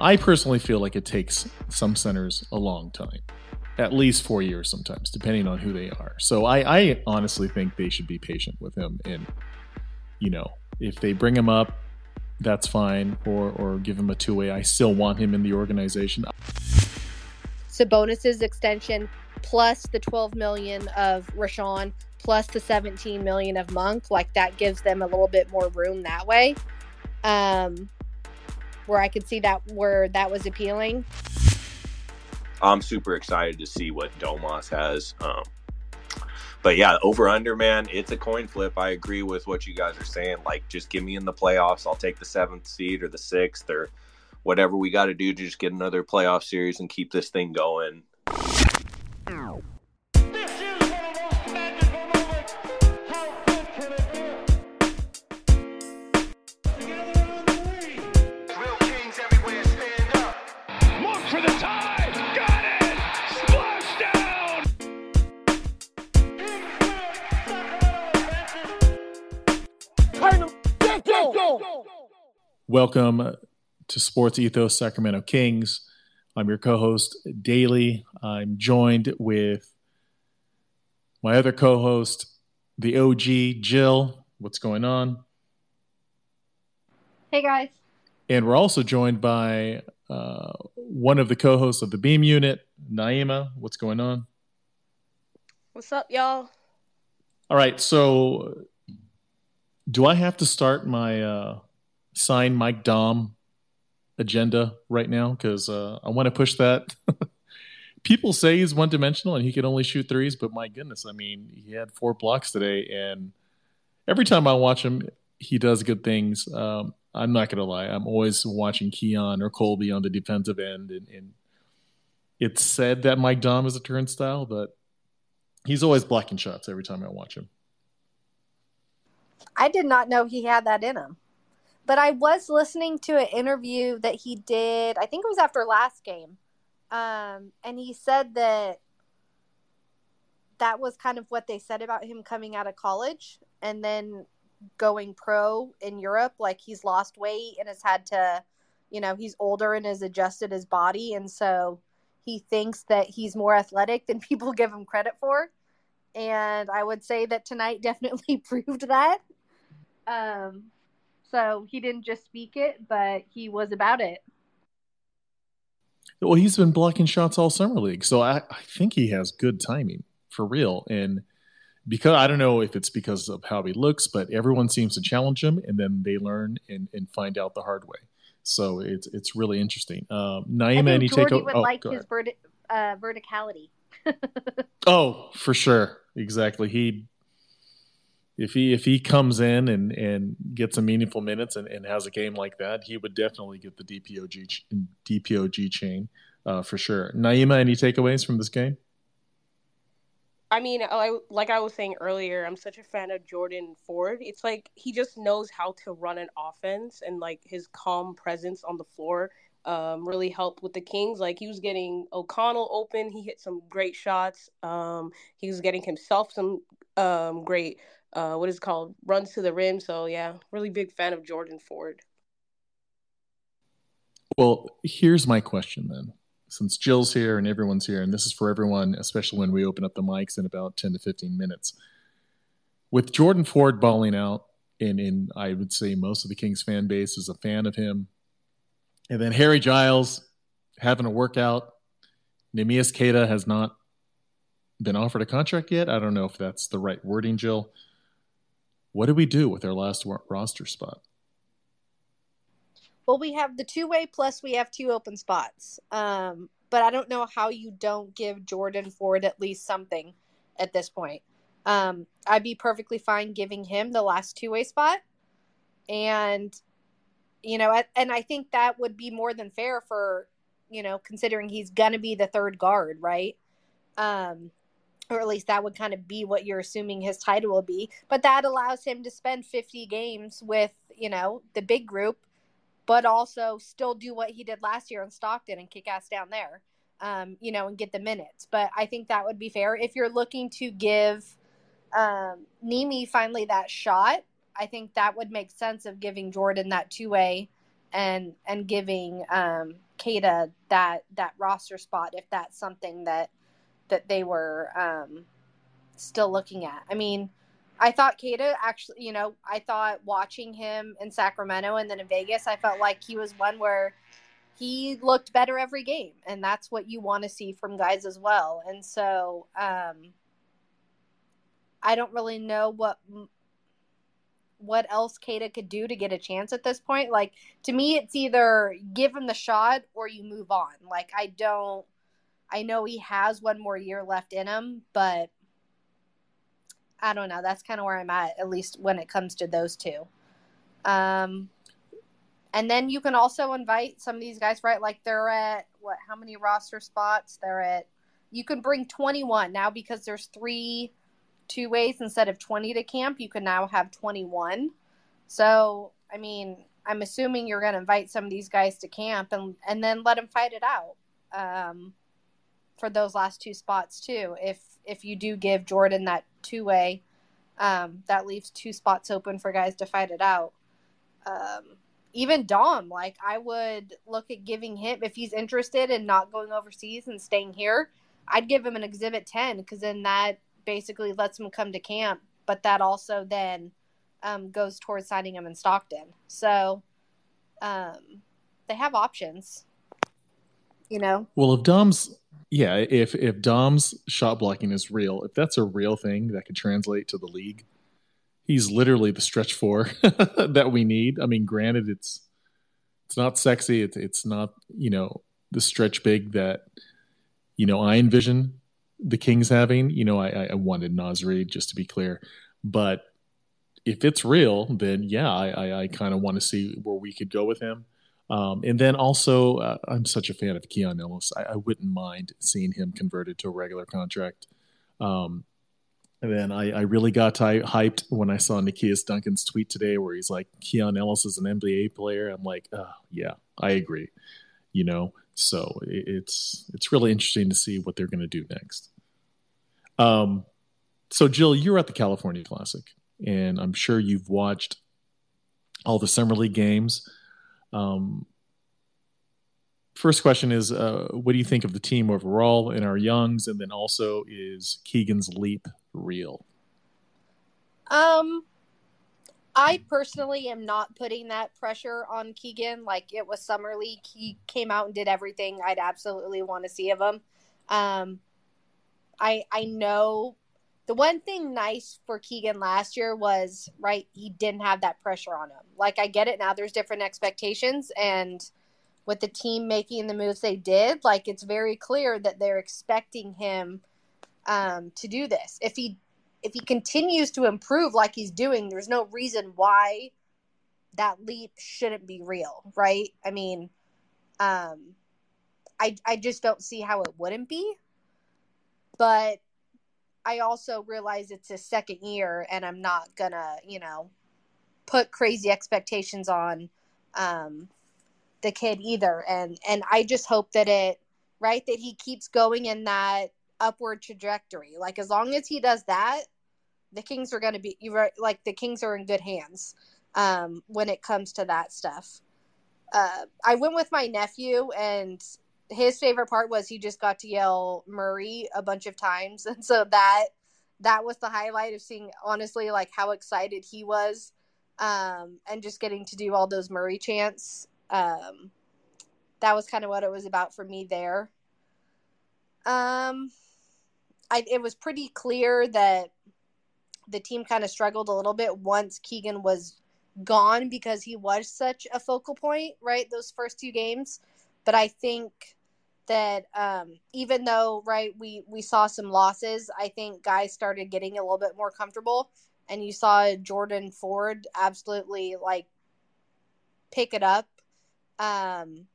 I personally feel like it takes some centers a long time, at least four years sometimes, depending on who they are. So I, I honestly think they should be patient with him. And, you know, if they bring him up, that's fine, or, or give him a two way. I still want him in the organization. Sabonis's extension plus the 12 million of Richaun plus the 17 million of Monk, like that gives them a little bit more room that way. Um, where I could see that where that was appealing. I'm super excited to see what Domas has. Um, but yeah, over under man, it's a coin flip. I agree with what you guys are saying. Like, just give me in the playoffs. I'll take the seventh seed or the sixth or whatever we got to do to just get another playoff series and keep this thing going. Welcome to Sports Ethos Sacramento Kings. I'm your co host, Daily. I'm joined with my other co host, the OG, Jill. What's going on? Hey, guys. And we're also joined by uh, one of the co hosts of the Beam Unit, Naema. What's going on? What's up, y'all? All right. So, do I have to start my. Uh, sign Mike Dom agenda right now because uh, I want to push that. People say he's one dimensional and he can only shoot threes, but my goodness, I mean, he had four blocks today, and every time I watch him, he does good things. Um, I'm not gonna lie, I'm always watching Keon or Colby on the defensive end, and, and it's said that Mike Dom is a turnstile, but he's always blocking shots every time I watch him. I did not know he had that in him. But I was listening to an interview that he did, I think it was after last game. Um, and he said that that was kind of what they said about him coming out of college and then going pro in Europe. Like he's lost weight and has had to, you know, he's older and has adjusted his body. And so he thinks that he's more athletic than people give him credit for. And I would say that tonight definitely proved that. Um, so he didn't just speak it, but he was about it. Well, he's been blocking shots all summer league, so I, I think he has good timing for real. And because I don't know if it's because of how he looks, but everyone seems to challenge him, and then they learn and, and find out the hard way. So it's it's really interesting. Um, Naema, any take? would oh, like his verti- uh, verticality. oh, for sure, exactly. He if he if he comes in and and gets some meaningful minutes and, and has a game like that, he would definitely get the DPOG DPOG chain uh, for sure. Naema, any takeaways from this game? I mean, I, like I was saying earlier, I'm such a fan of Jordan Ford. It's like he just knows how to run an offense, and like his calm presence on the floor um, really helped with the Kings. Like he was getting O'Connell open, he hit some great shots. Um, he was getting himself some um, great uh, what is called runs to the rim. So yeah, really big fan of Jordan Ford. Well, here's my question then. Since Jill's here and everyone's here, and this is for everyone, especially when we open up the mics in about 10 to 15 minutes. With Jordan Ford balling out, and, and I would say most of the Kings fan base is a fan of him. And then Harry Giles having a workout. Neemias Queta has not been offered a contract yet. I don't know if that's the right wording, Jill. What do we do with our last roster spot? Well, we have the two way plus we have two open spots. Um, but I don't know how you don't give Jordan Ford at least something at this point. Um, I'd be perfectly fine giving him the last two way spot. And, you know, and I think that would be more than fair for, you know, considering he's going to be the third guard, right? Um, or at least that would kind of be what you're assuming his title will be. But that allows him to spend 50 games with, you know, the big group, but also still do what he did last year in Stockton and kick ass down there, um, you know, and get the minutes. But I think that would be fair. If you're looking to give um, Nimi finally that shot, I think that would make sense of giving Jordan that two way and and giving um Queta that that roster spot if that's something that that they were um still looking at. I mean, I thought Queta actually, you know, I thought watching him in Sacramento and then in Vegas, I felt like he was one where he looked better every game, and that's what you want to see from guys as well. And so, um, I don't really know what what else Queta could do to get a chance at this point. Like to me, it's either give him the shot or you move on. Like I don't. I know he has one more year left in him, but I don't know. That's kind of where I'm at, at least when it comes to those two. Um, and then you can also invite some of these guys, right? Like they're at what? How many roster spots? They're at. You can bring 21 now because there's three two ways instead of 20 to camp. You can now have 21. So I mean, I'm assuming you're going to invite some of these guys to camp and and then let them fight it out um, for those last two spots too. If if you do give Jordan that two way, um, that leaves two spots open for guys to fight it out. Um, even Dom, like I would look at giving him if he's interested in not going overseas and staying here, I'd give him an exhibit 10 because then that basically lets him come to camp, but that also then um, goes towards signing him in Stockton. So um, they have options, you know. Well, if Dom's yeah, if if Dom's shot blocking is real, if that's a real thing that could translate to the league, he's literally the stretch four that we need. I mean, granted, it's it's not sexy. It's it's not you know the stretch big that you know I envision the Kings having. You know, I, I wanted Reid just to be clear, but if it's real, then yeah, I I, I kind of want to see where we could go with him. Um, and then also, uh, I'm such a fan of Keon Ellis. I, I, wouldn't mind seeing him converted to a regular contract. Um, and then I, I really got ty- hyped when I saw Nekias Duncan's tweet today where he's like, Keon Ellis is an NBA player. I'm like, oh, yeah, I agree. You know, so it, it's it's really interesting to see what they're going to do next. Um, so Jill, you're at the California Classic, and I'm sure you've watched all the summer league games. Um, first question is, uh, what do you think of the team overall in our youngs, and then also is Keegan's leap real? Um, I personally am not putting that pressure on Keegan. Like it was summer league, he came out and did everything I'd absolutely want to see of him. Um, I I know the one thing nice for Keegan last year was right he didn't have that pressure on him. Like I get it now. There's different expectations and with the team making the moves they did, like it's very clear that they're expecting him um, to do this. If he if he continues to improve like he's doing, there's no reason why that leap shouldn't be real, right? I mean, um, I I just don't see how it wouldn't be. But I also realize it's his second year, and I'm not gonna, you know, put crazy expectations on um, the kid either. And and I just hope that it right that he keeps going in that upward trajectory. Like as long as he does that, the Kings are going to be you like the Kings are in good hands um, when it comes to that stuff. Uh, I went with my nephew, and his favorite part was he just got to yell Murray a bunch of times, and so that that was the highlight of seeing honestly like how excited he was, um, and just getting to do all those Murray chants. Um, that was kind of what it was about for me there. Um, I, it was pretty clear that the team kind of struggled a little bit once Keegan was gone because he was such a focal point, right? Those first two games. But I think that um, even though right we we saw some losses, I think guys started getting a little bit more comfortable, and you saw Jordan Ford absolutely like pick it up, um,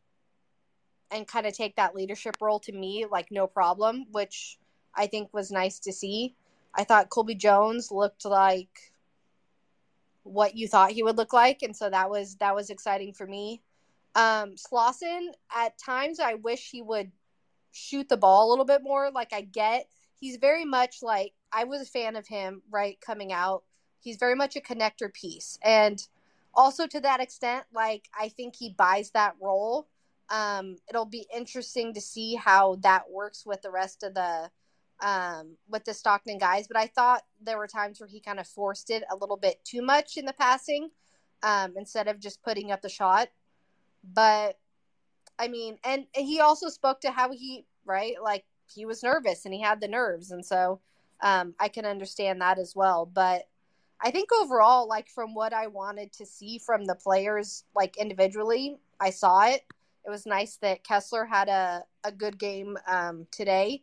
and kind of take that leadership role to me like no problem, which I think was nice to see. I thought Colby Jones looked like what you thought he would look like, and so that was that was exciting for me. Um, at times, I wish he would shoot the ball a little bit more. Like I get, he's very much like I was a fan of him right coming out. He's very much a connector piece, and also to that extent, like I think he buys that role. Um, it'll be interesting to see how that works with the rest of the um, with the Stockton guys. But I thought there were times where he kind of forced it a little bit too much in the passing um, instead of just putting up the shot. But I mean, and he also spoke to how he right like he was nervous and he had the nerves, and so um, I can understand that as well. But I think overall, like from what I wanted to see from the players, like individually, I saw it. It was nice that Kessler had a, a good game um, today.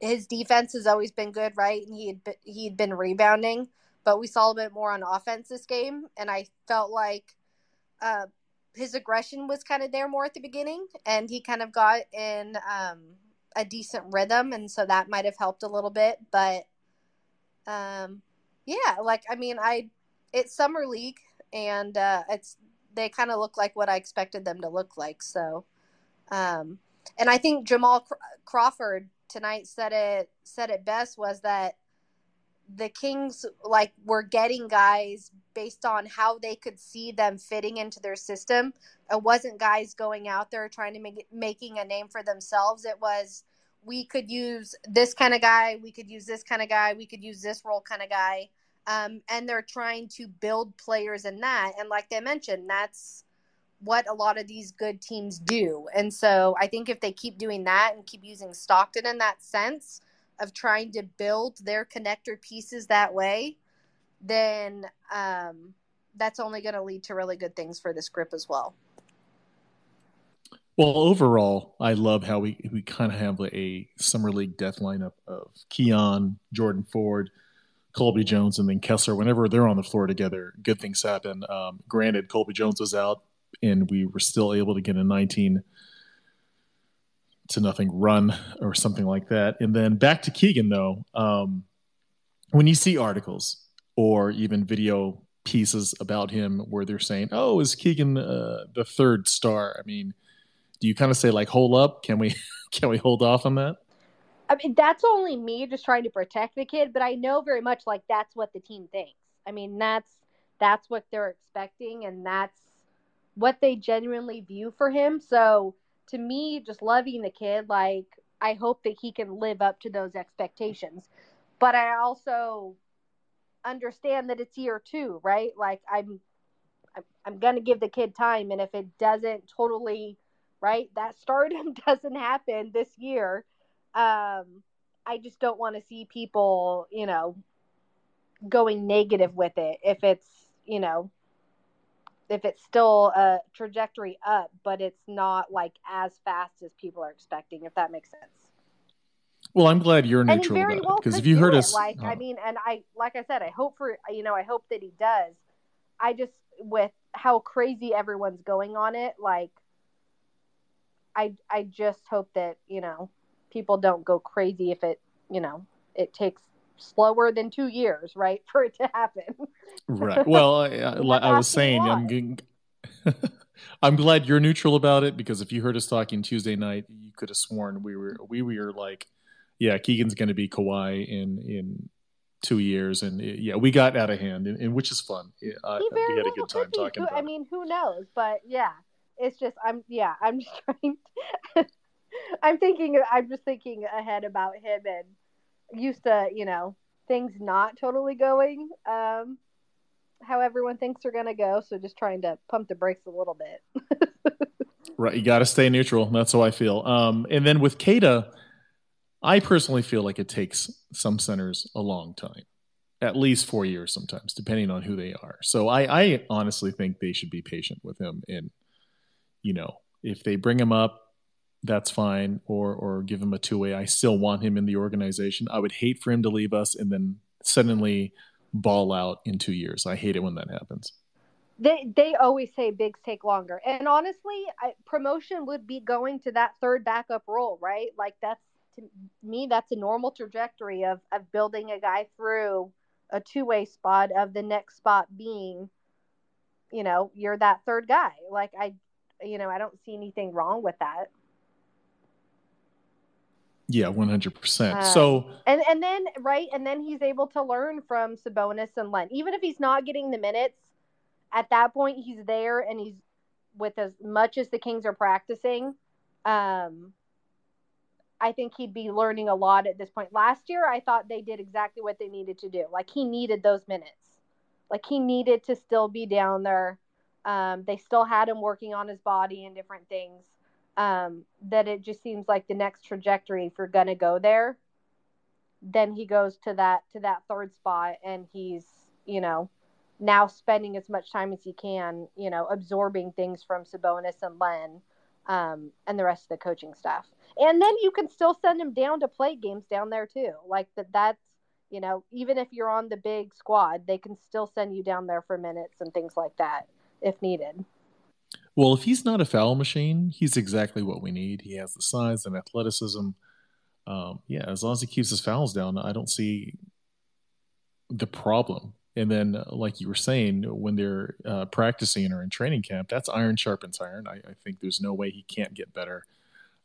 His defense has always been good, right? And he had he had been rebounding, but we saw a bit more on offense this game, and I felt like uh, his aggression was kind of there more at the beginning, and he kind of got in um, a decent rhythm, and so that might have helped a little bit. But um, yeah, like I mean, I it's summer league, and uh, it's they kind of look like what I expected them to look like. So, um, and I think Jamal Crawford tonight said it said it best was that the Kings like were getting guys based on how they could see them fitting into their system. It wasn't guys going out there trying to make making a name for themselves. It was we could use this kind of guy, we could use this kind of guy, we could use this role kind of guy. Um, and they're trying to build players in that. And like they mentioned, that's what a lot of these good teams do. And so I think if they keep doing that and keep using Stockton in that sense, of trying to build their connector pieces that way, then um, that's only going to lead to really good things for this group as well. Well, overall, I love how we, we kind of have a summer league death lineup of Keon, Jordan Ford, Colby Jones, and then Kessler. Whenever they're on the floor together, good things happen. Um, granted, Colby Jones was out, and we were still able to get a 19 to nothing run or something like that. And then back to Keegan though, um, when you see articles or even video pieces about him where they're saying, "Oh, is Keegan uh, the third star?" I mean, do you kind of say like, "Hold up, can we can we hold off on that?" I mean, that's only me just trying to protect the kid, but I know very much like that's what the team thinks. I mean, that's that's what they're expecting, and that's what they genuinely view for him. So to me, just loving the kid, like I hope that he can live up to those expectations. But I also understand that it's year two, right? Like I'm, I'm, I'm gonna give the kid time, and if it doesn't totally, right, that stardom doesn't happen this year, um, I just don't want to see people, you know, going negative with it. If it's, you know, if it's still a trajectory up, but it's not like as fast as people are expecting, if that makes sense. Well, I'm glad you're neutral about well it because if you heard us, like oh. I uh-huh. mean, and I like I said, I hope for you know, I hope that he does. I just with how crazy everyone's going on it, like I I just hope that you know people don't go crazy if it you know it takes slower than two years, right, for it to happen. right. Well, I, I, I was saying, I'm getting, I'm glad you're neutral about it because if you heard us talking Tuesday night, you could have sworn we were we were like, yeah, Keegan's going to be Kawhi in in two years, and uh, yeah, we got out of hand, and, and which is fun. we had a good time talking. Who, about I mean, who knows? But yeah, it's just I'm yeah, I'm just trying. To, I'm thinking. I'm just thinking ahead about him and used to, you know, things not totally going um, how everyone thinks they're going to go. So just trying to pump the brakes a little bit. right. You got to stay neutral. That's how I feel. Um, and then with Queta, I personally feel like it takes some centers a long time, at least four years sometimes, depending on who they are. So I, I honestly think they should be patient with him. And, you know, if they bring him up, that's fine, or or give him a two way. I still want him in the organization. I would hate for him to leave us and then suddenly ball out in two years. I hate it when that happens. They they always say bigs take longer, and honestly, I, promotion would be going to that third backup role, right? Like that's to me, that's a normal trajectory of of building a guy through a two way spot of the next spot being, you know, you're that third guy. Like I, you know, I don't see anything wrong with that. Yeah, one hundred percent. So and and then right, and then he's able to learn from Sabonis and Len, even if he's not getting the minutes at that point he's there and he's with as much as the Kings are practicing. Um, I think he'd be learning a lot at this point. Last year, I thought they did exactly what they needed to do. Like he needed those minutes. Like he needed to still be down there. Um, they still had him working on his body and different things. Um, that it just seems like the next trajectory if you're gonna go there, then he goes to that to that third spot and he's you know now spending as much time as he can, you know, absorbing things from Sabonis and Len um, and the rest of the coaching staff. And then you can still send him down to play games down there too. Like that, that's you know, even if you're on the big squad, they can still send you down there for minutes and things like that if needed. Well, if he's not a foul machine, he's exactly what we need. He has the size and athleticism. Um, yeah, as long as he keeps his fouls down, I don't see the problem. And then, uh, like you were saying, when they're uh, practicing or in training camp, that's iron sharpens iron. I, I think there's no way he can't get better.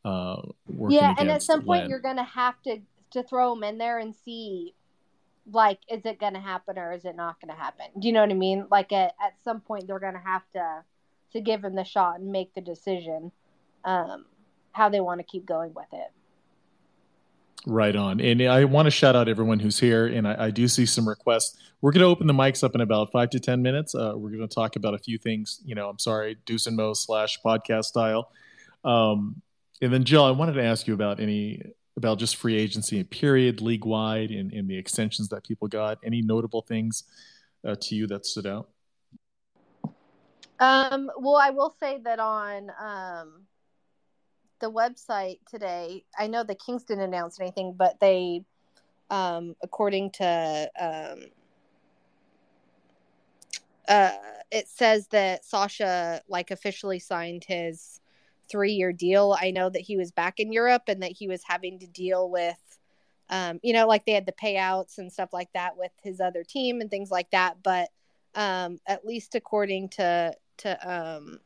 Uh, yeah, and at some point, Len. you're going to have to to throw him in there and see, like, is it going to happen or is it not going to happen? Do you know what I mean? Like, at at some point, they're going to have to to give him the shot and make the decision um, how they want to keep going with it. Right on. And I want to shout out everyone who's here. And I, I do see some requests. We're going to open the mics up in about five to 10 minutes. Uh, we're going to talk about a few things, you know, I'm sorry, Deuce and Mo slash podcast style. Um, and then, Jill, I wanted to ask you about any, about just free agency and period, league wide, and, and the extensions that people got. Any notable things uh, to you that stood out? Um, well, I will say that on, um, the website today, I know the Kings didn't announce anything, but they, um, according to, um, uh, it says that Sasha like officially signed his three year deal. I know that he was back in Europe and that he was having to deal with, um, you know, like they had the payouts and stuff like that with his other team and things like that. But um, at least according to to um,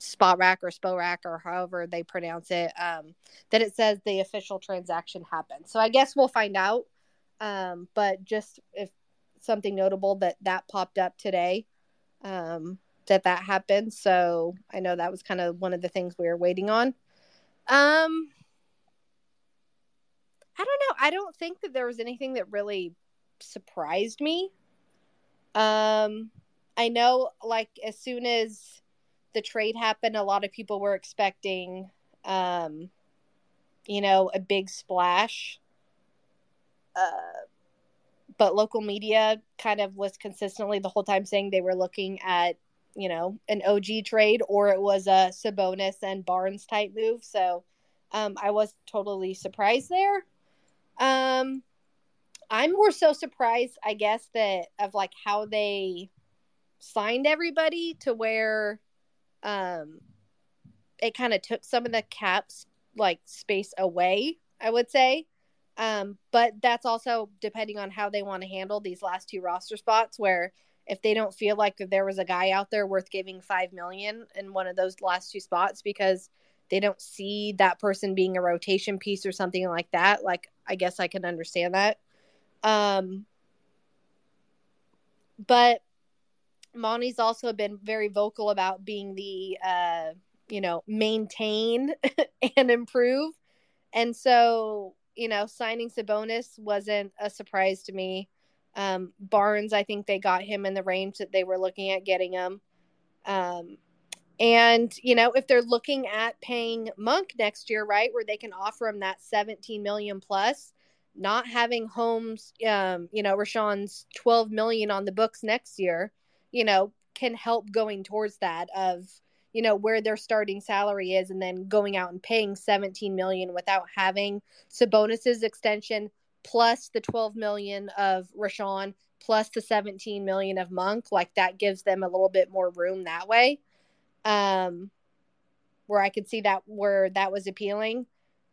Spotrac or Sporac or however they pronounce it, um, that it says the official transaction happened. So I guess we'll find out. Um, but just if something notable that that popped up today, um, that that happened. So I know that was kind of one of the things we were waiting on. Um, I don't know. I don't think that there was anything that really surprised me. Um, I know, like as soon as the trade happened, a lot of people were expecting, um, you know, a big splash. Uh, but local media kind of was consistently the whole time saying they were looking at, you know, an OG trade or it was a Sabonis and Barnes type move. So um, I was totally surprised there. Um, I'm more so surprised, I guess, that of like how they signed everybody to where um it kind of took some of the caps like space away i would say. Um but that's also depending on how they want to handle these last two roster spots where if they don't feel like there was a guy out there worth giving 5 million in one of those last two spots because they don't see that person being a rotation piece or something like that like i guess i can understand that. Um but Monty's also been very vocal about being the, uh, you know, maintain and improve. And so, you know, signing Sabonis wasn't a surprise to me. Um, Barnes, I think they got him in the range that they were looking at getting him. Um, and, you know, if they're looking at paying Monk next year, right, where they can offer him that 17 million plus, not having Holmes, um, you know, Richaun's 12 million on the books next year, you know, can help going towards that of, you know, where their starting salary is and then going out and paying 17 million without having Sabonis's extension plus the 12 million of Richaun plus the 17 million of Monk, like that gives them a little bit more room that way. Um where I could see that where that was appealing.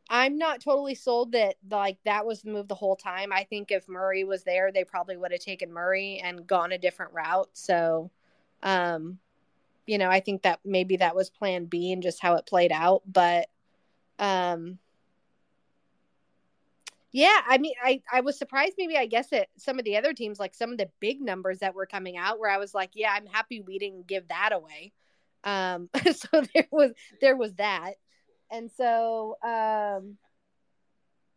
I'm not totally sold that like that was the move the whole time. I think if Murray was there, they probably would have taken Murray and gone a different route. So, um, you know, I think that maybe that was plan B and just how it played out. But, um, Yeah, I mean, I I was surprised. Maybe I guess that some of the other teams, like some of the big numbers that were coming out, where I was like, yeah, I'm happy we didn't give that away. Um, so there was there was that, and so um,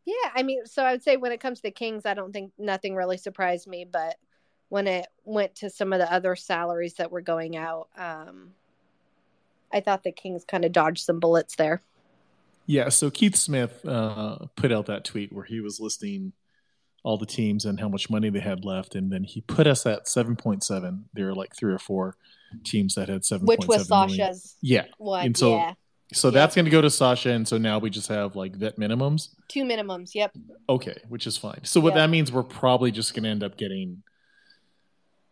yeah, I mean, so I would say when it comes to the Kings, I don't think nothing really surprised me, but when it went to some of the other salaries that were going out, um, I thought the Kings kind of dodged some bullets there. Yeah, so Keith Smith uh, put out that tweet where he was listing all the teams and how much money they had left, and then he put us at seven point seven. There were like three or four teams that had seven, which was Sasha's. Yeah, one. And so, yeah, so Yep. that's going to go to Sasha, and so now we just have like vet minimums. two minimums. Yep. Okay, which is fine. So what Yeah. that means, we're probably just going to end up getting,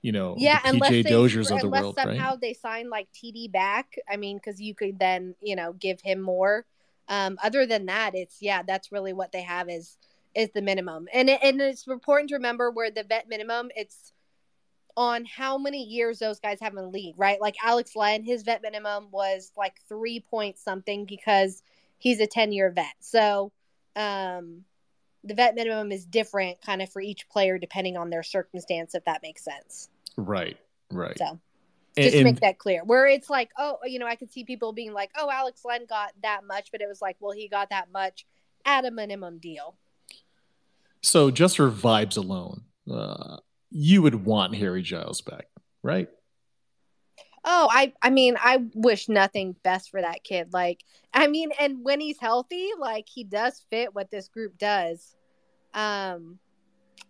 you know, Yeah, PJ they, Doziers of the unless world, somehow right? they sign like TD back. I mean, because you could then you know give him more. Um, other than that, it's yeah, that's really what they have is is the minimum, and it, and it's important to remember where the vet minimum it's on how many years those guys have in the league, right? Like Alex Len, his vet minimum was like three point something because he's a ten year vet. So um, the vet minimum is different kind of for each player depending on their circumstance, if that makes sense. Right, right. So just to and- make that clear. Where it's like, oh, you know, I could see people being like, oh, Alex Len got that much, but it was like, well, he got that much at a minimum deal. So just for vibes alone, uh, you would want Harry Giles back, right? Oh, I, I mean, I wish nothing best for that kid. Like, I mean, and when he's healthy, like he does fit what this group does. Um,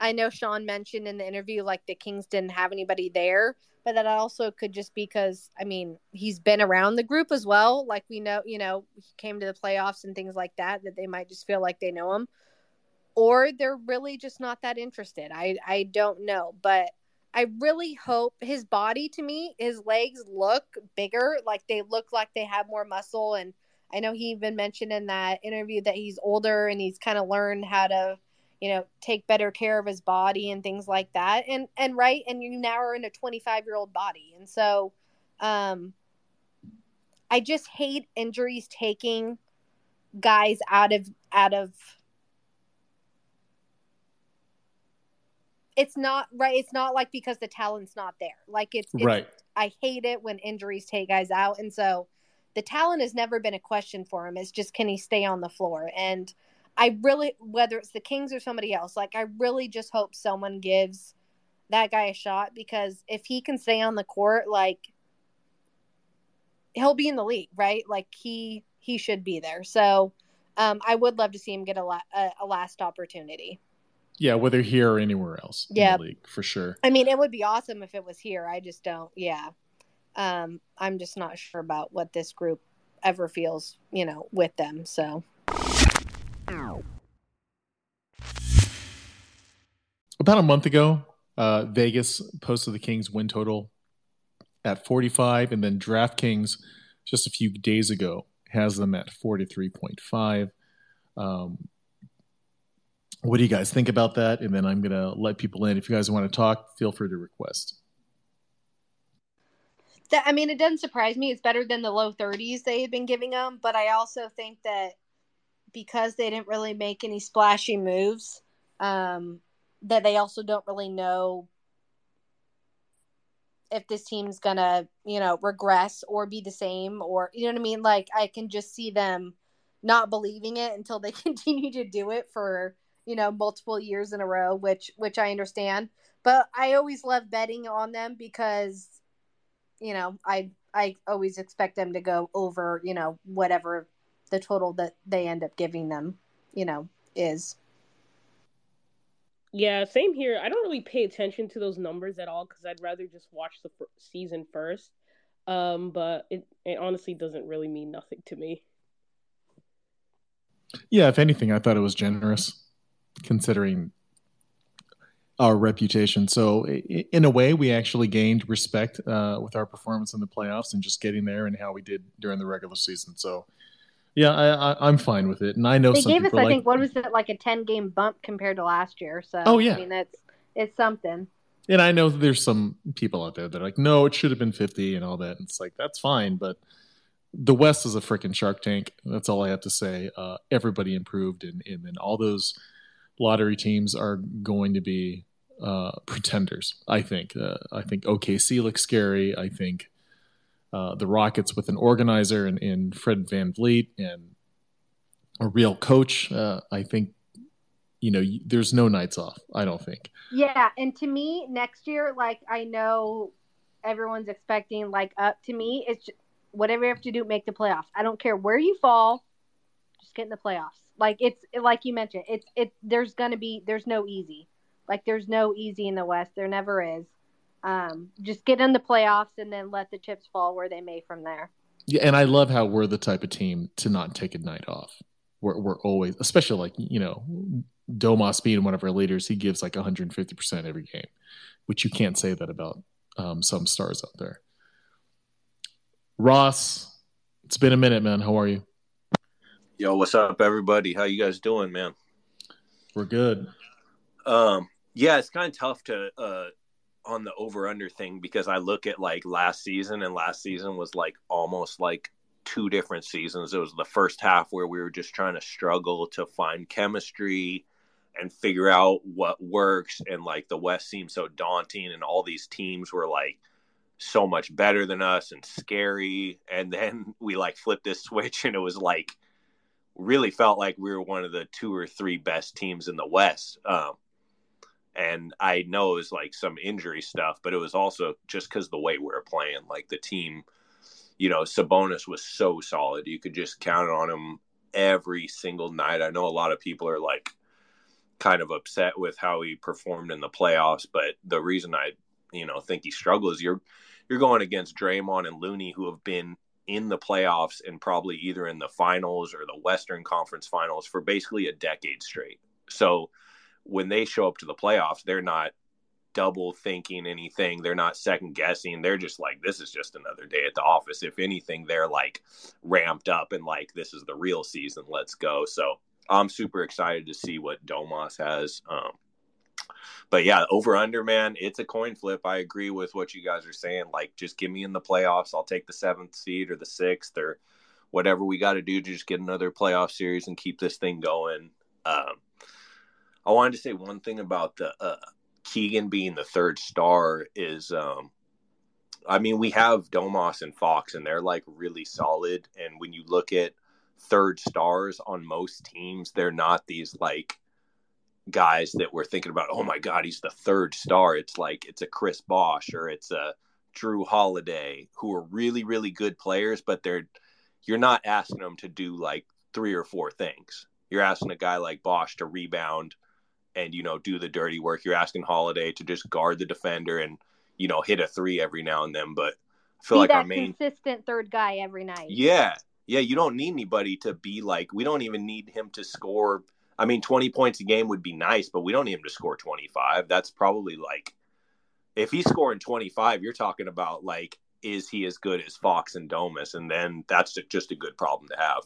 I know Sean mentioned in the interview like the Kings didn't have anybody there, but that also could just be because I mean he's been around the group as well. Like we know, you know, he came to the playoffs and things like that. That they might just feel like they know him, or they're really just not that interested. I I don't know, but I really hope his body to me, his legs look bigger, like they look like they have more muscle. And I know he even mentioned in that interview that he's older and he's kind of learned how to, you know, take better care of his body and things like that. And and right, and you now are in a 25 year old body, and so, um, I just hate injuries taking guys out of out of it's not right it's not like because the talent's not there. Like it's, it's right. i hate it when injuries take guys out and so the talent has never been a question for him. It's just can he stay on the floor? And i really whether it's the kings or somebody else like i really just hope someone gives that guy a shot because if he can stay on the court like he'll be in the league right? Like he he should be there. So um i would love to see him get a, la- a, a last opportunity Yeah, whether here or anywhere else Yeah. league, for sure. I mean, it would be awesome if it was here. I just don't. Yeah. Um, I'm just not sure about what this group ever feels, you know, with them. So About a month ago, uh, Vegas posted the Kings win total at 45, and then DraftKings just a few days ago has them at 43.5. Um, what do you guys think about that? And then I'm going to let people in. If you guys want to talk, feel free to request. that, I mean, it doesn't surprise me. It's better than the low 30s they had been giving them, but I also think that because they didn't really make any splashy moves, um, that they also don't really know if this team's gonna, you know, regress or be the same, or you know what I mean. Like I can just see them not believing it until they continue to do it for you know multiple years in a row, which which I understand. But I always love betting on them because you know I I always expect them to go over you know whatever the total that they end up giving them you know is. Yeah, same here. I don't really pay attention to those numbers at all because I'd rather just watch the fir- season first. Um, but it, it honestly doesn't really mean nothing to me. Yeah, if anything, I thought it was generous considering our reputation. So, in a way, we actually gained respect uh, with our performance in the playoffs and just getting there and how we did during the regular season. So, yeah, I, I, I'm fine with it. And I know They some gave us, I like, think, what was it like a ten game bump compared to last year? So Oh, yeah. I mean that's it's something. and I know there's some people out there that are like, no, it should have been 50 and all that. And it's like, that's fine. But the West is a freaking Shark Tank. That's all I have to say. Uh, everybody improved, and, and then all those lottery teams are going to be uh, pretenders. I think. Uh, I think OKC looks scary. I think uh, the Rockets with an organizer and, Fred VanVleet and a real coach. Uh, I think you know there's no nights off. I don't think. Yeah, and to me, next year, like I know everyone's expecting, like up to me, it's just, whatever you have to do, make the playoffs. I don't care where you fall, just get in the playoffs. Like it's like you mentioned, it's it. There's gonna be there's no easy. Like there's no easy in the West. There never is. Um, just get in the playoffs and then let the chips fall where they may from there. Yeah, and I love how we're the type of team to not take a night off. We're we're always, especially like you know, Domas being one of our leaders, he gives like 150 percent every game, which you can't say that about um, some stars out there. Ross, it's been a minute, man. How are you? Yo, what's up, everybody? How you guys doing, man? We're good. Um, yeah, it's kind of tough to uh on the over under thing because I look at like last season and last season was like almost like two different seasons. It was the first half where we were just trying to struggle to find chemistry and figure out what works and like the West seemed so daunting and all these teams were like so much better than us and scary and then we like flipped this switch and it was like really felt like we were one of the two or three best teams in the West. Um, and I know it was like some injury stuff, but it was also just because the way we were playing. Like the team, you know, Sabonis was so solid. You could just count on him every single night. I know a lot of people are like kind of upset with how he performed in the playoffs, but the reason I, you know, think he struggles, you're you're going against Draymond and Looney, who have been in the playoffs and probably either in the finals or the Western Conference Finals for basically a decade straight. So when they show up to the playoffs, they're not double thinking anything. They're not second guessing. They're just like, this is just another day at the office. If anything, they're like ramped up and like, this is the real season. Let's go. So I'm super excited to see what Domas has. Um, but yeah, over under, man, it's a coin flip. I agree with what you guys are saying. Like, just give me in the playoffs. I'll take the seventh seed or the sixth or whatever we got to do to just get another playoff series and keep this thing going. Um, I wanted to say one thing about the uh, Keegan being the third star is, um, I mean, we have Domas and Fox, and they're like really solid. And when you look at third stars on most teams, they're not these like guys that we're thinking about. Oh my God, he's the third star. It's like it's a Chris Bosh or it's a Jrue Holiday who are really really good players, but they're you're not asking them to do like three or four things. You're asking a guy like Bosh to rebound and you know do the dirty work. You're asking Holiday to just guard the defender and you know hit a three every now and then. But I feel Be like that our main consistent third guy every night. yeah yeah you don't need anybody to be like we don't even need him to score. I mean, 20 points a game would be nice, but we don't need him to score 25. That's probably like if he's scoring 25, you're talking about like is he as good as Fox and Domas, and then that's just a good problem to have.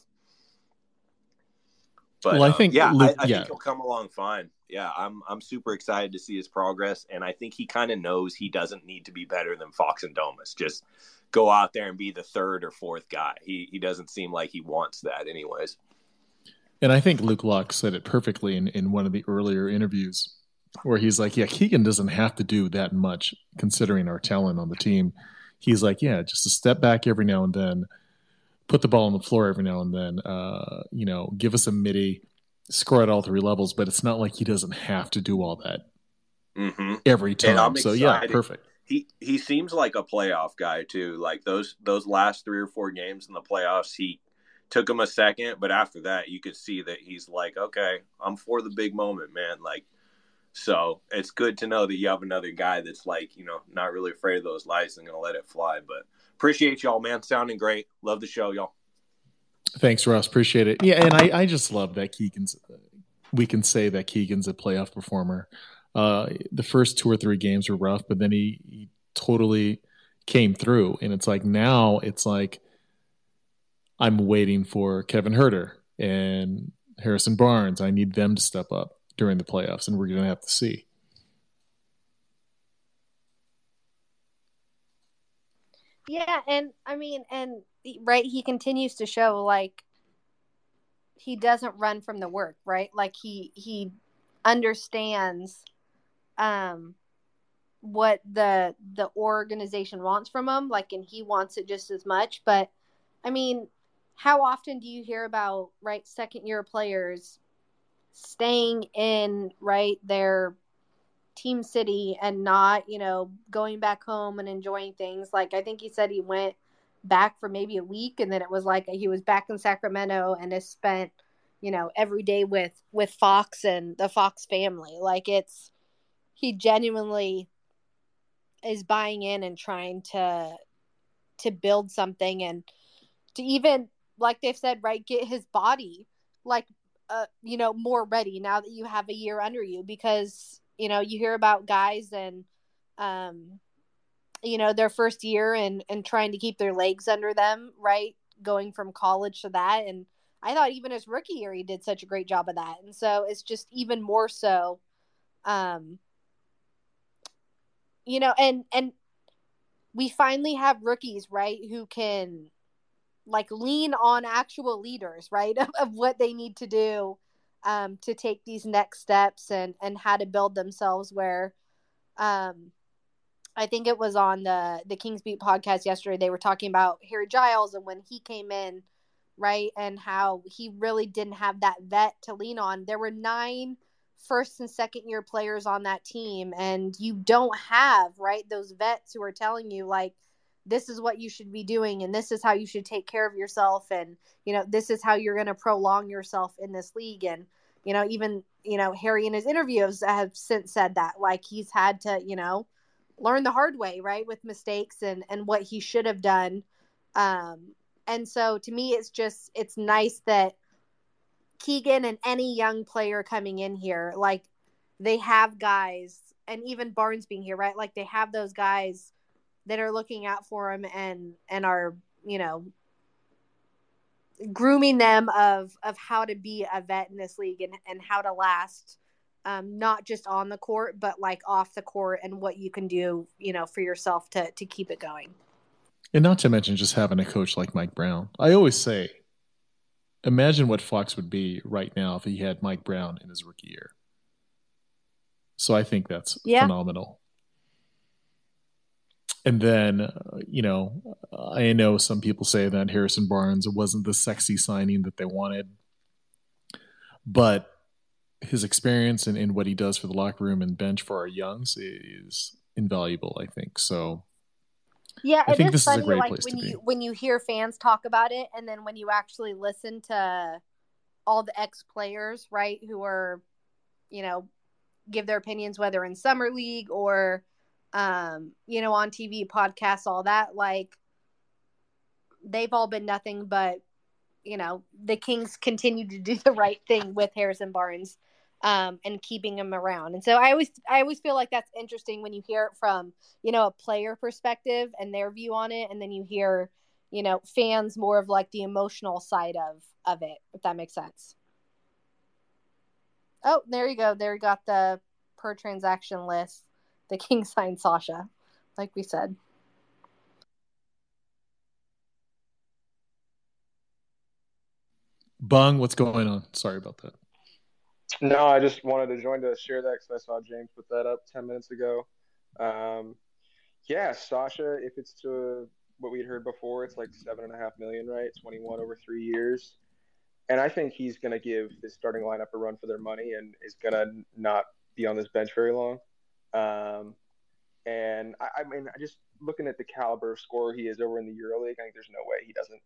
But Well, I uh, think yeah, Luke- I, I yeah. think he'll come along fine. Yeah, I'm I'm super excited to see his progress, and I think he kind of knows he doesn't need to be better than Fox and Domas. Just go out there and be the third or fourth guy. He he doesn't seem like he wants that, anyways. And I think Luke Loucks said it perfectly in, in one of the earlier interviews where he's like, Yeah, Keegan doesn't have to do that much considering our talent on the team. He's like, Yeah, just a step back every now and then, put the ball on the floor every now and then, uh, you know, give us a midi, score at all three levels, but it's not like he doesn't have to do all that Mm-hmm. every time. So yeah, perfect. He he seems like a playoff guy too. Like those those last three or four games in the playoffs, he took him a second, but after that, you could see that he's like, okay, I'm for the big moment, man. Like, so it's good to know that you have another guy that's like, you know, not really afraid of those lights and gonna let it fly. But appreciate y'all, man. Sounding great. Love the show, y'all. Thanks, Ross. Appreciate it. Yeah, and I, I just love that Keegan's. We can say that Keegan's a playoff performer. Uh, the first two or three games were rough, but then he, he totally came through. And it's like now it's like I'm waiting for Kevin Huerter and Harrison Barnes. I need them to step up during the playoffs, and we're going to have to see. Yeah, and I mean, and right, he continues to show like he doesn't run from the work, right? Like he he understands um what the the organization wants from him like and he wants it just as much but i mean how often do you hear about right second year players staying in right their team city and not you know going back home and enjoying things? Like i think he said he went back for maybe a week and then it was like he was back in sacramento and has spent you know every day with with fox and the fox family. Like it's he genuinely is buying in and trying to to build something and to even like they've said right get his body like uh you know more ready now that you have a year under you because you know you hear about guys and um you know their first year and and trying to keep their legs under them right going from college to that. And i thought even his rookie year he did such a great job of that. And so it's just even more so um you know and and we finally have rookies right who can like lean on actual leaders right of, of what they need to do um, to take these next steps and and how to build themselves where um, i think it was on the the kings beat podcast yesterday they were talking about harry giles and when he came in right and how he really didn't have that vet to lean on. There were nine first and second year players on that team and you don't have right those vets who are telling you like this is what you should be doing and this is how you should take care of yourself and you know this is how you're going to prolong yourself in this league and you know even you know harry in his interviews have since said that like he's had to you know learn the hard way right with mistakes and and what he should have done um and so to me it's just it's nice that Keegan and any young player coming in here, like they have guys, and even Barnes being here, right? Like they have those guys that are looking out for him and and are you know grooming them of of how to be a vet in this league and and how to last um, not just on the court but like off the court and what you can do you know for yourself to to keep it going and not to mention just having a coach like mike brown i always say imagine what Fox would be right now if he had Mike Brown in his rookie year. So I think that's yeah. phenomenal. And then, uh, you know, I know some people say that Harrison Barnes wasn't the sexy signing that they wanted, but his experience and, and what he does for the locker room and bench for our youngs is invaluable, I think. So yeah, I it is funny. like when you when you hear fans talk about it, and then when you actually listen to all the ex players, right, who are, you know, give their opinions whether in summer league or, um, you know, on TV, podcasts, all that. Like, they've all been nothing but, you know, the Kings continue to do the right thing with Harrison Barnes um, and keeping him around. And so I always I always feel like that's interesting when you hear it from you know a player perspective and their view on it, and then you hear you know fans more of like the emotional side of of it, if that makes sense. Oh, there you go. There you got the per transaction list. The king signed Sasha, like we said. Bung, what's going on? Sorry about that. No, I just wanted to join to share that because I saw James put that up 10 minutes ago. Um, yeah, Sasha, if it's to what we'd heard before, it's like seven and a half million, right? 21 over three years. And I think he's going to give his starting lineup a run for their money and is going to not be on this bench very long. Um, and I, I mean, I just looking at the caliber of scorer he is over in the EuroLeague, I think there's no way he doesn't,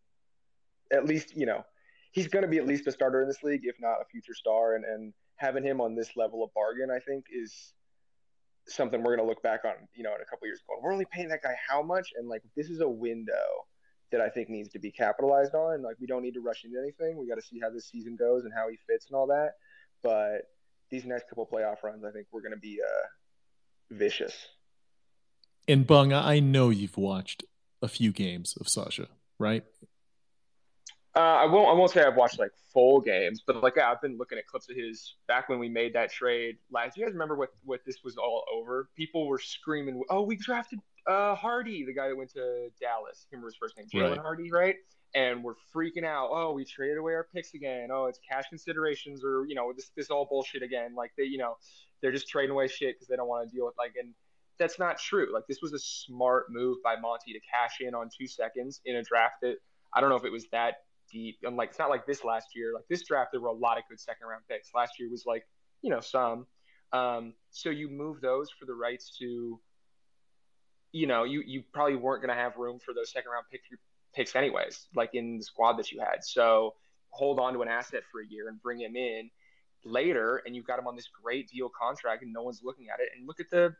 at least, you know, he's going to be at least a starter in this league, if not a future star. And, and having him on this level of bargain, I think, is something we're going to look back on, you know, in a couple years going, we're only paying that guy how much? And like, this is a window that I think needs to be capitalized on. Like, we don't need to rush into anything. We got to see how this season goes and how he fits and all that. But these next couple playoff runs, I think we're going to be uh, vicious. And Bung, I know you've watched a few games of Sasha, right? Uh, I won't. I won't say I've watched like full games, but like I've been looking at clips of his back when we made that trade last. You guys remember what what this was all over? People were screaming, "Oh, we drafted uh, Hardy, the guy that went to Dallas. Remember his first name, Jalen Right. Hardy, right? And we're freaking out. Oh, we traded away our picks again. Oh, it's cash considerations, or you know, this this all bullshit again. Like they, you know, they're just trading away shit because they don't want to deal with like. And that's not true. Like this was a smart move by Monty to cash in on two seconds in a draft that I don't know if it was that deep. And like it's not like this last year. Like this draft, there were a lot of good second round picks. Last year was like you know some. Um, so you move those for the rights to you know, you, you probably weren't going to have room for those second round pick, picks anyways, like in the squad that you had. So hold on to an asset for a year and bring him in later, and you've got him on this great deal contract, and no one's looking at it. And look at the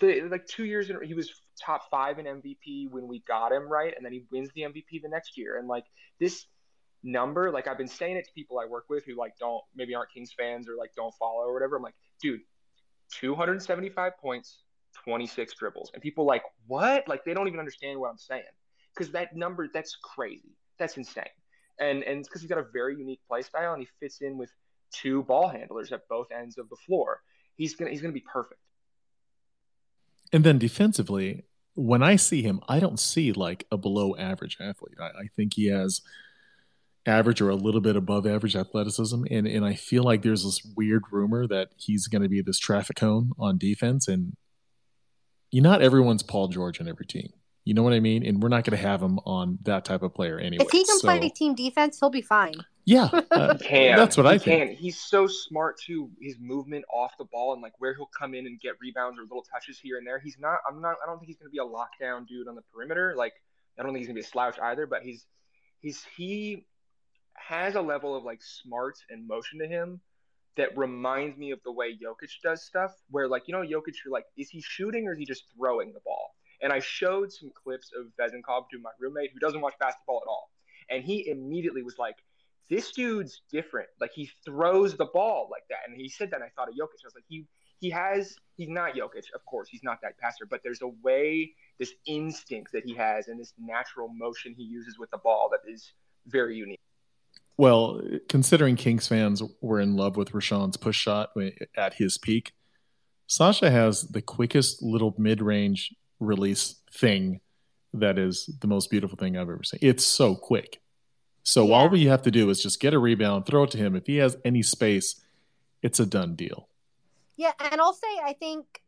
the like two years in, he was top five in MVP when we got him right, and then he wins the MVP the next year. And like this number, like I've been saying it to people I work with who like don't maybe aren't Kings fans or like don't follow or whatever. I'm like, dude, 275 points, 26 dribbles. And people like, what? Like they don't even understand what I'm saying. Because that number, that's crazy. That's insane. And and because he's got a very unique play style and he fits in with two ball handlers at both ends of the floor. He's gonna he's gonna be perfect. And then defensively, when I see him, I don't see like a below average athlete. I, I think he has average or a little bit above average athleticism. And and I feel like there's this weird rumor that he's going to be this traffic cone on defense. And you not everyone's Paul George on every team. You know what I mean? And we're not going to have him on that type of player anyway. If he can So, play team defense, he'll be fine. yeah, uh, Can that's what he I think. Can. He's so smart too. His movement off the ball and like where he'll come in and get rebounds or little touches here and there. He's not. I'm not. I don't think he's gonna be a lockdown dude on the perimeter. Like I don't think he's gonna be a slouch either. But he's he's he has a level of like smart and motion to him that reminds me of the way Jokic does stuff. Where like you know Jokic, you're like, is he shooting or is he just throwing the ball? And I showed some clips of Vezenkov to my roommate who doesn't watch basketball at all, and he immediately was like this dude's different. Like he throws the ball like that. And he said that and I thought of Jokic. I was like, he he has he's not Jokic, of course, he's not that passer, but there's a way, this instinct that he has and this natural motion he uses with the ball that is very unique. Well, considering Kings fans were in love with Richaun's push shot at his peak, Sasha has the quickest little mid range release thing that is the most beautiful thing I've ever seen. It's so quick. So Yeah. all we have to do is just get a rebound, throw it to him. If he has any space, it's a done deal. Yeah, and I'll say I think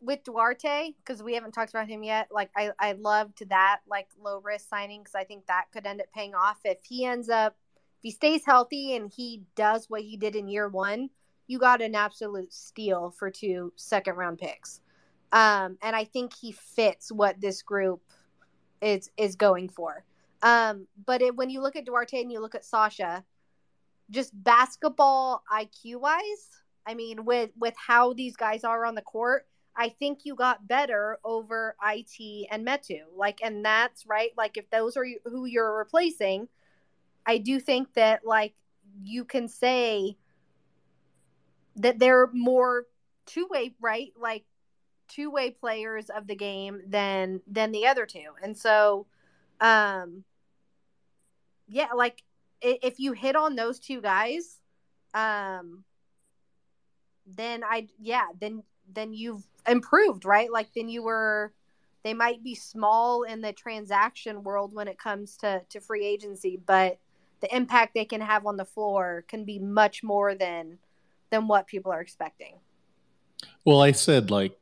with Duarte because we haven't talked about him yet. Like I, I loved that like low risk signing because I think that could end up paying off if he ends up he stays healthy and he does what he did in year one. You got an absolute steal for two second round picks, um, and I think he fits what this group is is going for. Um, but it, when you look at Duarte and you look at Sasha, just basketball IQ wise, I mean, with with how these guys are on the court, I think you got better over IT and Metu. Like, and that's right. Like, if those are who you're replacing, I do think that like you can say that they're more two way, right? Like two way players of the game than than the other two, and so, um, yeah, like if you hit on those two guys, um then I yeah, then then you've improved, right? Like then you were they might be small in the transaction world when it comes to to free agency, but the impact they can have on the floor can be much more than than what people are expecting. Well, I said like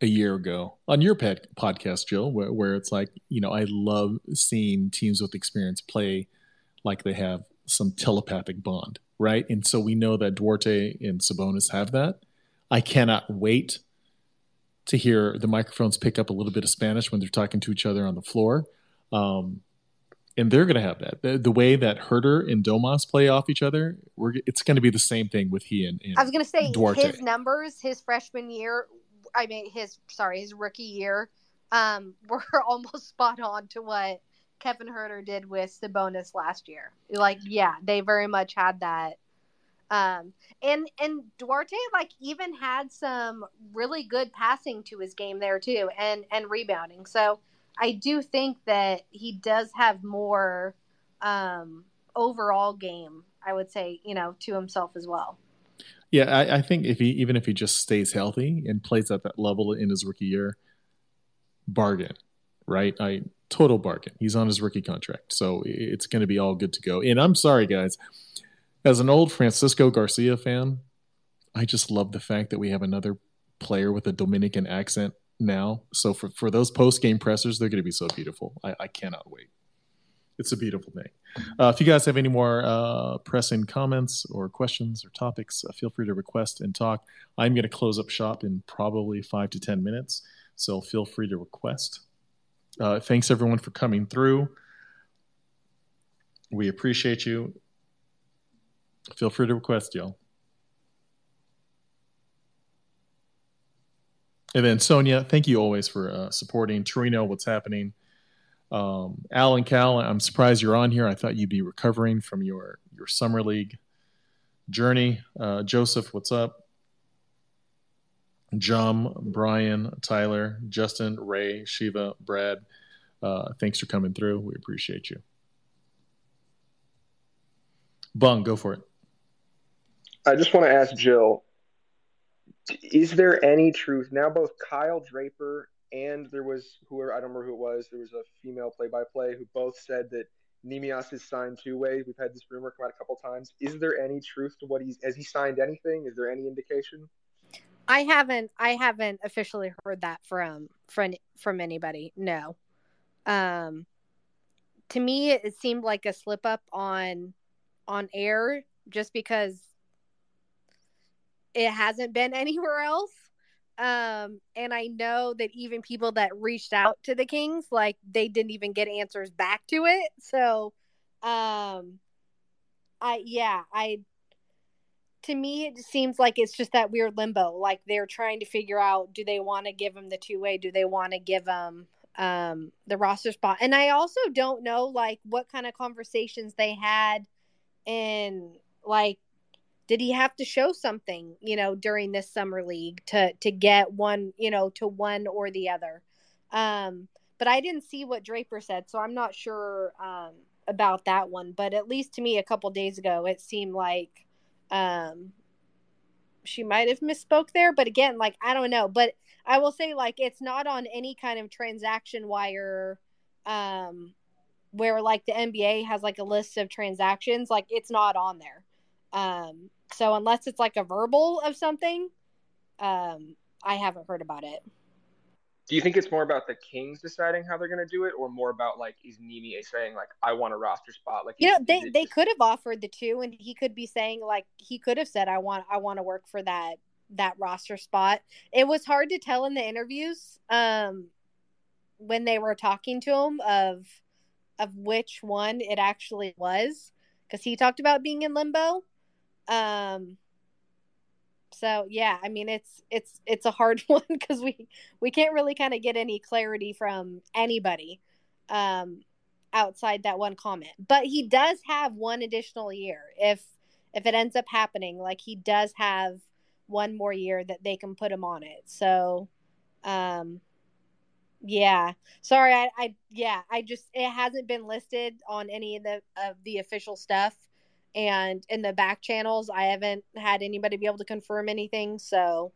a year ago on your pet podcast, Jill, where, where it's like, you know, I love seeing teams with experience play like they have some telepathic bond, right? And so we know that Duarte and Sabonis have that. I cannot wait to hear the microphones pick up a little bit of Spanish when they're talking to each other on the floor. Um, and they're going to have that. The, the way that Huerter and Domas play off each other, we're, it's going to be the same thing with he and, and I was going to say Duarte. his numbers his freshman year, I mean his sorry, his rookie year um were almost spot on to what Kevin Huerter did with Sabonis last year. Like yeah, they very much had that um and and Duarte like even had some really good passing to his game there too and and rebounding. So I do think that he does have more um overall game, I would say, you know, to himself as well. Yeah, I, I think if he even if he just stays healthy and plays at that level in his rookie year, bargain, right? I total bargain. He's on his rookie contract, so it's going to be all good to go. And I'm sorry, guys, as an old Francisco Garcia fan, I just love the fact that we have another player with a Dominican accent now. So for for those post game pressers, they're going to be so beautiful. I, I cannot wait. It's a beautiful thing. Uh, if you guys have any more uh, pressing comments or questions or topics, uh, feel free to request and talk. I'm going to close up shop in probably five to 10 minutes, so feel free to request. Uh, thanks everyone for coming through. We appreciate you. Feel free to request, y'all. And then Sonia, thank you always for uh, supporting Torino. What's happening? Um, Alan Cal, I'm surprised you're on here. I thought you'd be recovering from your your summer league journey. Uh, Joseph, what's up? Jum, Brian, Tyler, Justin, Ray, Shiva, Brad. Uh, thanks for coming through. We appreciate you. Bung, go for it. I just want to ask Jill is there any truth now? Both Kyle Draper and there was whoever I don't remember who it was. There was a female play-by-play who both said that Neemias is signed two ways. We've had this rumor come out a couple times. Is there any truth to what he's has he signed anything? Is there any indication? I haven't I haven't officially heard that from from from anybody. No. Um to me it seemed like a slip up on on air just because it hasn't been anywhere else. Um, and I know that even people that reached out to the Kings, like they didn't even get answers back to it. So, um, I, yeah, I, to me, it seems like it's just that weird limbo. Like they're trying to figure out do they want to give him the two way? Do they want to give him um, the roster spot? And I also don't know like what kind of conversations they had in like did he have to show something you know during this summer league to to get one you know to one or the other? Um but i didn't see what draper said so i'm not sure um about that one but at least to me a couple days ago it seemed like um she might have misspoke there but again like i don't know but i will say like it's not on any kind of transaction wire um where like the nba has like a list of transactions like it's not on there. Um so unless it's like a verbal of something, um, I haven't heard about it. Do you think it's more about the Kings deciding how they're going to do it, or more about like is Nimi saying like I want a roster spot? Like you know, they they just... could have offered the two, and he could be saying like he could have said I want I want to work for that that roster spot. It was hard to tell in the interviews um, when they were talking to him of of which one it actually was because he talked about being in limbo um so yeah i mean it's it's it's a hard one because we we can't really kind of get any clarity from anybody um outside that one comment. But he does have one additional year. If if it ends up happening like he does have one more year that they can put him on it. So um yeah. Sorry i i yeah i just it hasn't been listed on any of the of the official stuff and in the back channels i haven't had anybody be able to confirm anything so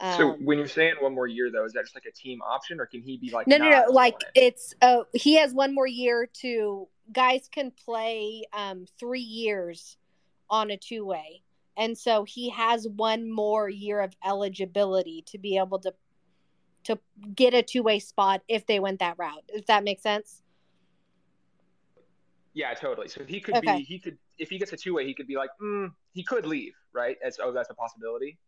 um, so when you're saying one more year though is that just like a team option or can he be like no no no like it? it's uh he has one more year to guys can play um three years on a two way and so he has one more year of eligibility to be able to to get a two way spot if they went that route if that makes sense yeah totally so he could okay. be he could if he gets a two way, he could be like, mm, he could leave, right? As oh, that's a possibility.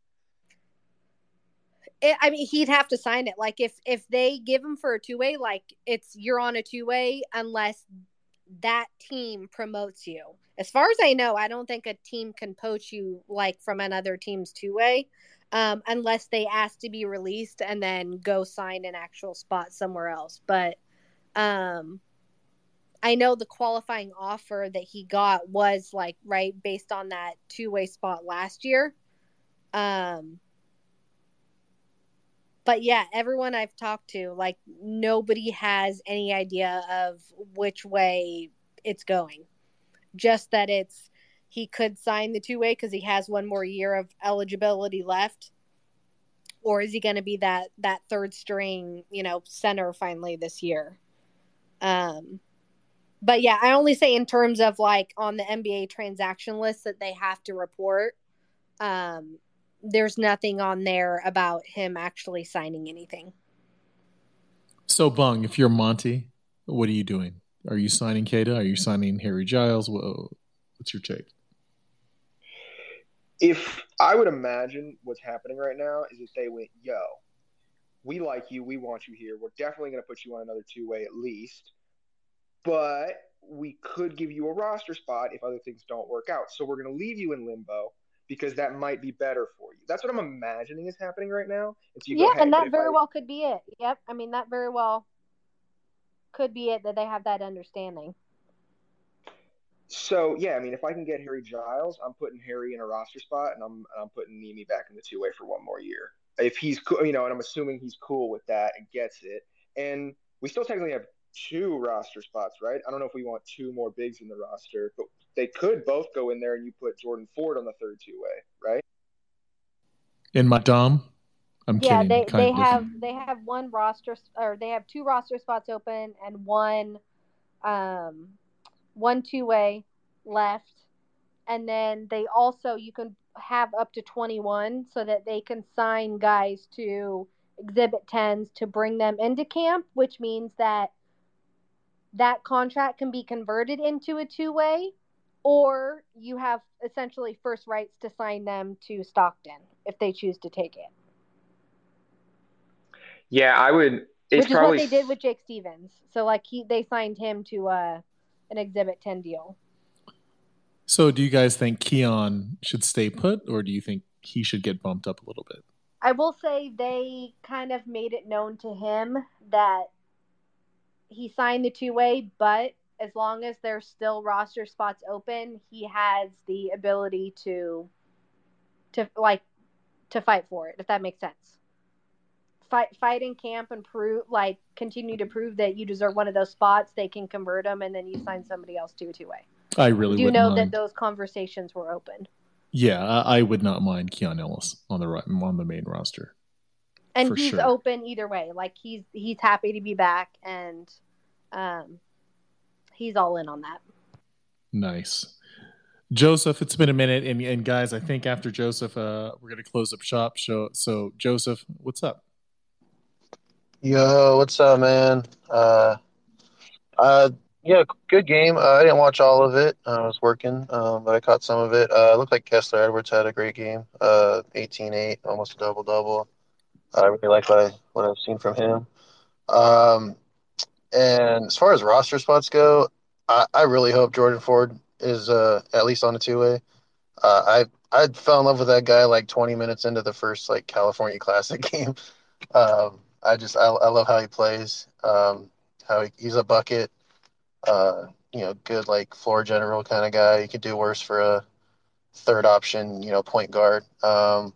It, I mean, he'd have to sign it. Like if if they give him for a two way, like it's you're on a two way unless that team promotes you. As far as I know, I don't think a team can poach you like from another team's two way. Um, unless they ask to be released and then go sign an actual spot somewhere else. But um, I know the qualifying offer that he got was like right based on that two way spot last year. Um, but yeah, everyone I've talked to, like nobody has any idea of which way it's going. Just that it's he could sign the two way because he has one more year of eligibility left. or is he going to be that that third string, you know, center finally this year? Um, but yeah, I only say in terms of like on the NBA transaction list that they have to report. Um, there's nothing on there about him actually signing anything. So, Bung, if you're Monty, what are you doing? Are you signing Queta? Are you signing Harry Giles? What's your take? If I would imagine what's happening right now is that they went, yo, we like you, we want you here. We're definitely going to put you on another two way at least, but we could give you a roster spot if other things don't work out. So we're going to leave you in limbo because that might be better for you. That's what I'm imagining is happening right now. And so yeah, and that very I, well could be it. Yep. I mean, that very well could be it that they have that understanding. So yeah, I mean, if I can get Harry Giles, I'm putting Harry in a roster spot, and I'm I'm putting Nemi back in the two way for one more year. If he's cool, you know, and I'm assuming he's cool with that and gets it. And we still technically have two roster spots, right? I don't know if we want two more bigs in the roster, but they could both go in there and you put Jordan Ford on the third two way, right? In my dom, I'm yeah, kidding. they they have they have one roster or they have two roster spots open and one um one two way left, and then they also you can have up to 21 so that they can sign guys to exhibit 10s to bring them into camp which means that that contract can be converted into a two way or you have essentially first rights to sign them to Stockton if they choose to take it. Yeah, I would. Which is probably... what they did with Jake Stephens. So like he, they signed him to uh, an Exhibit Ten deal. So do you guys think Keon should stay put, or do you think he should get bumped up a little bit? I will say they kind of made it known to him that he signed the two way, but as long as there's still roster spots open, he has the ability to to like to fight for it, if that makes sense. Fight fight in camp and prove like continue to prove that you deserve one of those spots. They can convert them, and then you sign somebody else to a two way. I really do know mind. that those conversations were open. Yeah, I, I, would not mind Keon Ellis on the on the main roster. And he's sure. open either way. Like he's he's happy to be back, and um, he's all in on that. Nice. Joseph, it's been a minute, and, and guys, I think after Joseph, uh, we're gonna close up shop. So, so Joseph, what's up? Yo, what's up, man? Uh, uh, yeah, good game. Uh, I didn't watch all of it. I was working, um, but I caught some of it. Uh, it looked like Kessler Edwards had a great game. Uh, 18-8, almost a double double. I really like what I what I've seen from him. Um, and as far as roster spots go, I, I really hope Jordan Ford is uh, at least on a two way. Uh, I I fell in love with that guy like 20 minutes into the first like California Classic game. Um, I just I, I love how he plays. Um, how he, he's a bucket. Uh, you know, good like floor general kind of guy. You could do worse for a third option, you know, point guard. Um,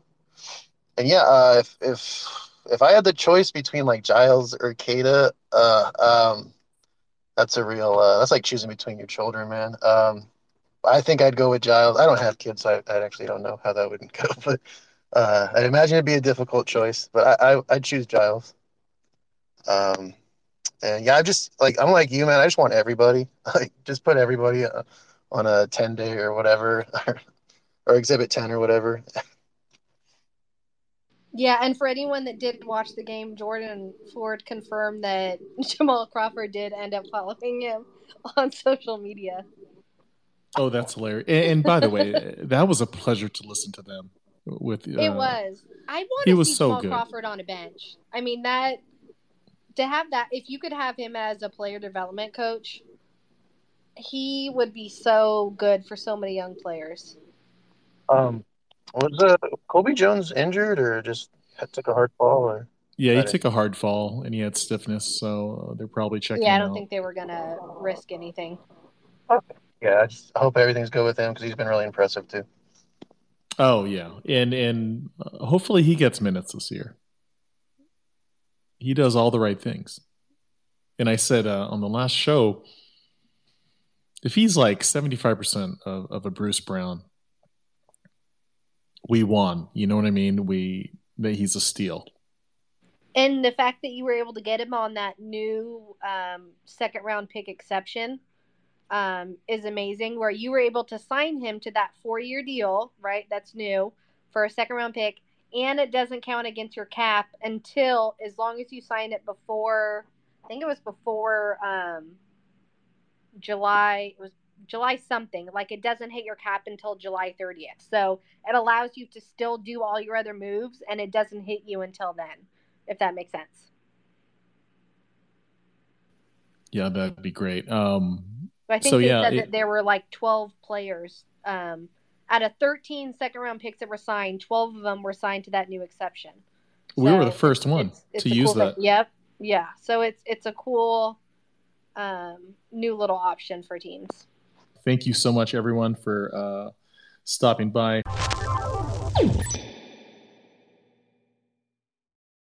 and yeah, uh, if if if I had the choice between like Giles or Queta, uh, um, that's a real. Uh, that's like choosing between your children, man. Um, I think I'd go with Giles. I don't have kids, so I, I actually don't know how that would go, but uh, I'd imagine it'd be a difficult choice. But I, I I'd choose Giles. Um, and yeah, I just like I'm like you, man. I just want everybody. Like, just put everybody uh, on a ten day or whatever, or, or exhibit ten or whatever. Yeah, and for anyone that didn't watch the game, Jordan Ford confirmed that Jamal Crawford did end up following him on social media. Oh, that's hilarious! And, and by the way, that was a pleasure to listen to them. With uh, it was, I want to see so Jamal good. Crawford on a bench. I mean that to have that. If you could have him as a player development coach, he would be so good for so many young players. Um, was uh, Colby Jones injured or just took a hard fall? Or yeah, he took a hard fall and he had stiffness, so they're probably checking. Yeah, I don't out. think they were gonna risk anything. Okay. Yeah, I just I hope everything's good with him because he's been really impressive too. Oh yeah, and and uh, hopefully he gets minutes this year. He does all the right things. And I said uh, on the last show, if he's like seventy five percent of of a Bruce Brown, we won. You know what I mean? We that he's a steal. And the fact that you were able to get him on that new um, second round pick exception um, is amazing. Where you were able to sign him to that four year deal, right? That's new for a second round pick, and it doesn't count against your cap until as long as you sign it before. I think it was before um, July. It was July something. Like it doesn't hit your cap until July 30th. So it allows you to still do all your other moves, and it doesn't hit you until then. If that makes sense. Yeah, that'd be great. Um, I think So, they yeah, said it- that there were like 12 players. Um, out of 13 second round picks that were signed, 12 of them were signed to that new exception. we were the first one it's- it's to use cool thing. that. Yep. Yeah. So it's it's a cool um, new little option for teams. Thank you so much, everyone, for uh, stopping by.